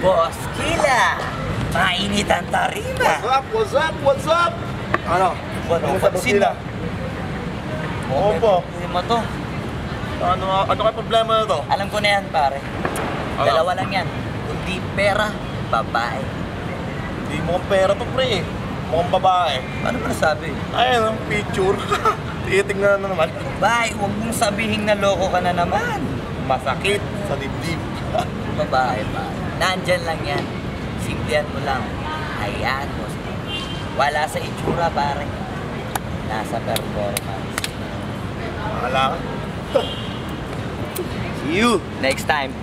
Boss Kila! Mainit ang tarima! What's up? What's up? What's up? Ano? Wala Ano pansin na. Oo po. Hindi mo to. Ano, ano kaya problema na to? Alam ko na yan, pare. Ano? Dalawa lang yan. Kundi pera, babae. Hindi mo pera to pre. Mukhang babae. Paano mo nasabi? Ayun ang picture. Titingnan na naman. Babae, huwag mong sabihin na loko ka na naman. Masakit sa dibdib. Babae pa. Nandyan lang yan. Simplihan mo lang. Hayaan mo. Wala sa itsura, pare. Nasa performance. Wala ka. See you. Next time.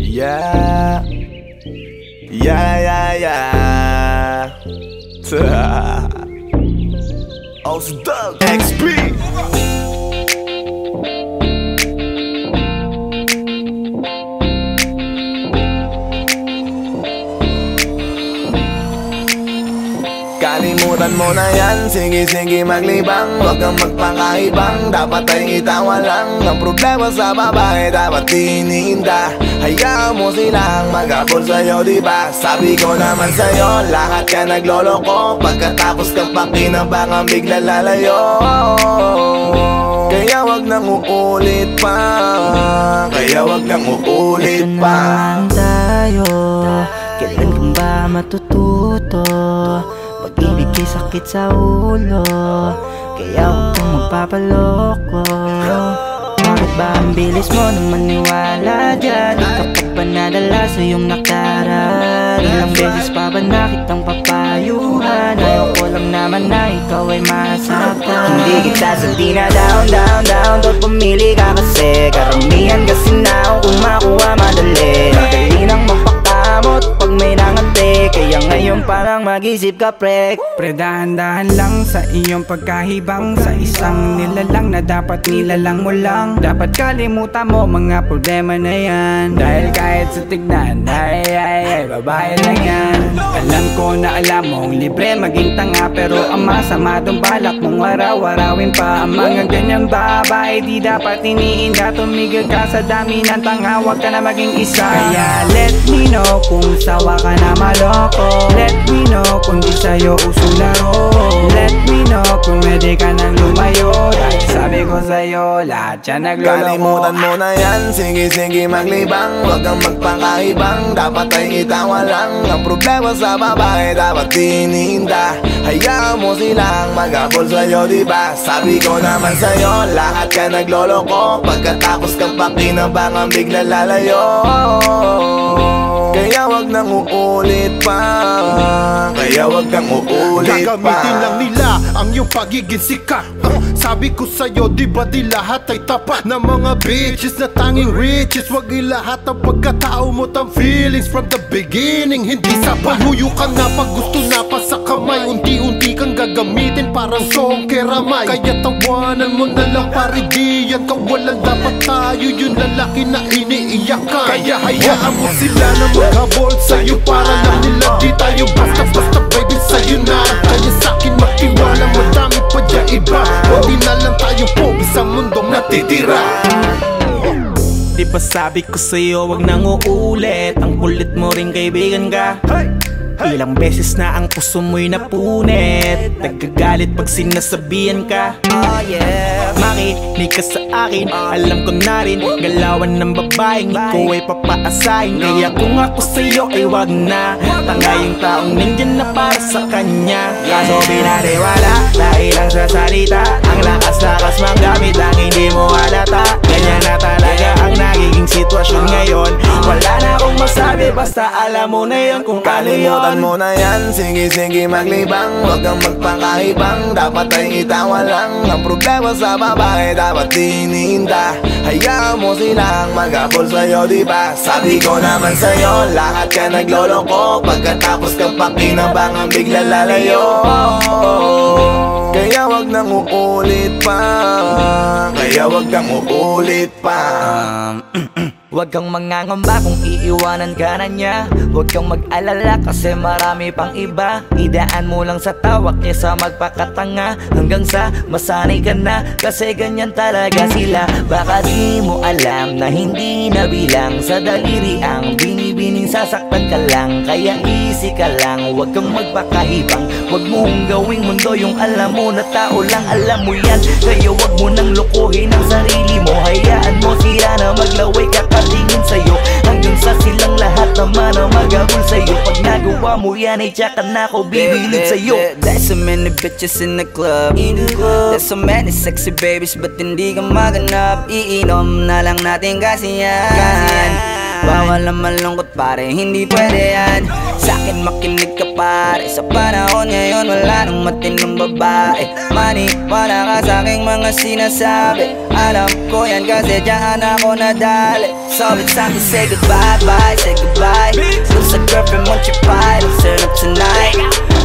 Yeah. Yeah, yeah, yeah. Ausdog XP. Kalimutan mo na yan, sige sige maglibang. Huwag kang magpakaibang, dapat ay itawa lang. Ang problema sa babae, dapat tinihinda Hayaan mo silang magabol sa'yo, diba? Sabi ko naman sa'yo, lahat ka nagloloko. Pagkatapos kang pakinabangan, bigla lalayo. Kaya wag nang uulit pa. Kaya wag nang uulit Ito pa. naman tayo. Kailan kang ba matututo Pag-ibig kay sakit sa ulo Kaya huwag kang magpapaloko Bakit ba ang bilis mo na maniwala dyan Di ka pa nadala sa iyong nakaraan Ilang beses pa ba nakitang papayuhan Ayaw ko lang naman na ikaw ay masaktan Hindi kita sa na down, down, down Doon pumili ka kasi Karamihan kasi na kung makuha madali Madali ngayon parang mag-isip ka pre Pre dahan-dahan lang sa iyong pagkahibang. Sa isang nilalang na dapat nilalang mo lang. Dapat kalimutan mo mga problema na yan. Dahil kahit sa tignan ay ay ay babae lang yan. Alam ko na alam mong libre maging tanga Pero ang masama dong balak mong araw-arawin pa. Ang mga ganyang babae di dapat iniinda Tumigil ka sa dami ng tanga Huwag ka na maging isa. Kaya let me know kung sawa ka na maloko. Let me know kung di sa'yo uso laro. Let me know kung pwede ka nang lumayo. Dahil sabi ko sa'yo lahat yan nagloloko. Kalimutan mo na yan, sige sige maglibang. Huwag kang magpakaibang, dapat ay itawa lang Ang problema sa babae, dapat tinihinda. Hayaan mo silang magabol sa'yo, diba? Sabi ko naman sa'yo, lahat ka nagloloko. Pagkatapos kang pakinabangan, bigla lalayo Kaya wag nang uulit pa. Kaya wag kang uulit pa. Gagamitin lang nila ang iyong pagiging sikat. Sabi ko sa'yo, di ba di lahat ay tapat Na mga bitches na tanging riches? Wag ilahat ang pagkatao mo tang feelings From the beginning, hindi sapat. Huyo ka na pag gusto na pa sa kamay. Unti-unti kang gagamitin parang song keramay. Kaya tawanan mo na lang pare di yan Kawalan dapat tayo. Yung lalaki na iniiyakan. Kaya hayaan mo sila na maghabol sa'yo Para lang nila di tayo basta-basta baby sa'yo na. Kaya sa'kin magtiwala madami pa dyan iba. Huwag na lang tayo pogi sa mundong natitira. Di ba sabi ko sa'yo wag nang uulit. Ang kulit mo rin kaibigan ka Ilang beses na ang puso mo'y napunit Nagkagalit pag sinasabihan ka. Oh yeah. Makinig ka sa akin. Alam ko na rin Galawan ng babaeng Ikaw ay papaasahin. Kaya kung ako sa'yo ay wag na. Tanga yung taong nandyan na para sa kanya. Kaso binariwala Dahil lang sa salita Ang lakas-lakas magamit Ang hindi mo halata Ganyan na talaga ang nagiging sitwasyon ngayon. Wala na akong masabi Basta alam mo na yun kung ano yun. Kalimutan mo na yan, sige sige maglibang. Huwag kang magpakaibang, dapat ay itawa lang Ang problema sa babae, dapat tinihinda. Hayaan mo silang magabol sa'yo, diba? Sabi ko naman sa'yo, lahat ka nagloloko. Pagkatapos kang pakinabangan, bigla lalayo uulit pa Kaya wag kang uulit pa. Um, Huwag kang mangangamba kung iiwanan ka na niya. Huwag kang mag-alala kasi marami pang iba. Idaan mo lang sa tawak niya sa magpakatanga. Hanggang sa masanay ka na Kasi ganyan talaga sila. Baka di mo alam na hindi na bilang Sa daliri ang binibining sasaktan ka lang. Kaya easy ka lang Huwag kang magpakahibang. Huwag mong gawing mundo yung alam mo na tao lang Alam mo yan. Kaya huwag mo nang lukuhin ang sarili mo. Hayaan mo sila na maglaway kakatingin sa'yo. Hanggang sa silang lahat naman ang magabol sa'yo. Pag nagawa mo yan ay tsaka na ako bibilid sa'yo. There's so many bitches in the club. There's so many sexy babies Ba't hindi ka maganap. Iinom na lang natin kasi yan. Bawal na malungkot pare. Hindi pwede yan Sa'kin makinig ka pare. Sa panahon ngayon Wala nang matinong babae. Maniwala ka sa'king mga sinasabi. Alam ko yan kasi dyan ako nadali. So it's time say goodbye, bye, say goodbye. Dun sa girlfriend mo chipay Let's turn up tonight.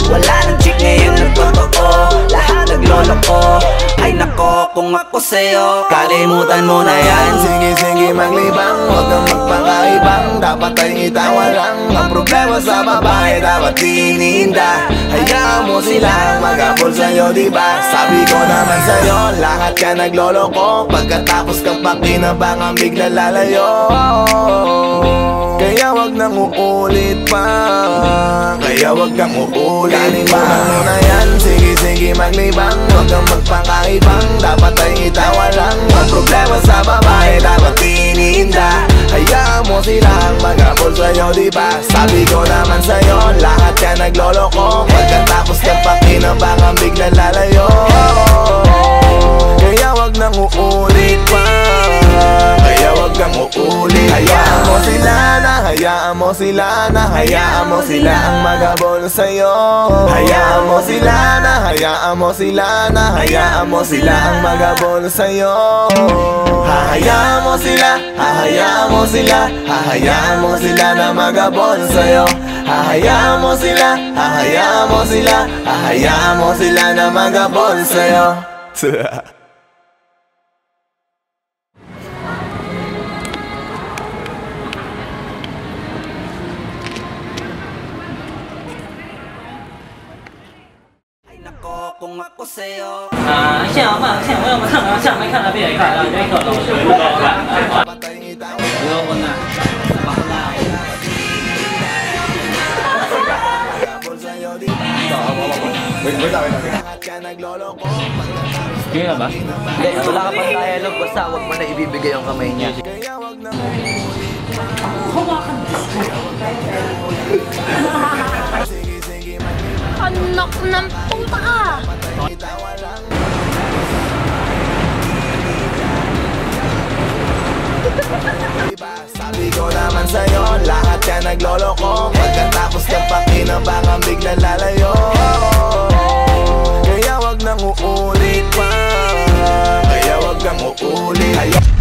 Wala nang chick ngayon na totoo. Lahat naglolo ko Ay nako kung ako sa'yo Kalimutan mo na yan. Sige sige maglibang. Huwag kang magpakaibang. Dapat ay itawa lang Ang problema sa babae Dapat tininda Hayaan mo sila Magabol sa'yo diba Sabi ko naman sa'yo Lahat ka nagloloko. Pagkatapos kang pakinabangan Bigla lalayo. Kaya wag nang uulit pa. Kaya wag kang uulit Kalimutan mo na yan. Sige sige maglibang. Huwag kang magpakaibang. Dapat ay itawa lang Ang problema sa babae Dapat tininda Hayaan mo silang magabol sa'yo diba Sabi ko naman sa'yo Lahat ka nagloloko. Pagkatapos kang pakinabangan Bigla lalayo. Kaya wag nang uulit pa Kaya wag kang uulit Hayaan mo sila na Hayaan mo sila na Hayaan mo sila ang magabol sa'yo. Hayaan mo sila na Hayaan mo sila na Hayaan mo sila ang magabol sa'yo. Hahayaan mo sila Hahayaan mo sila Hahayaan mo sila na magabol sa'yo. Hahayaan mo sila Hahayaan mo sila Hahayaan mo sila na magabol sa'yo 啊，现场看，现场要么看啊，下面看那边也看，然后这个老师不高看， Yo ko na Bakla Kaya ba? Hindi, wala ka pang dialogue Basta wag mo na ibibigay yung kamay niya Anak ng puta ka! diba, sabi ko naman sa'yo, lahat yan nagloloko. Pagkatapos ng pakinabang, bigla lalayo. Kaya wag nang uulit pa Kaya wag nang uulit Ayaw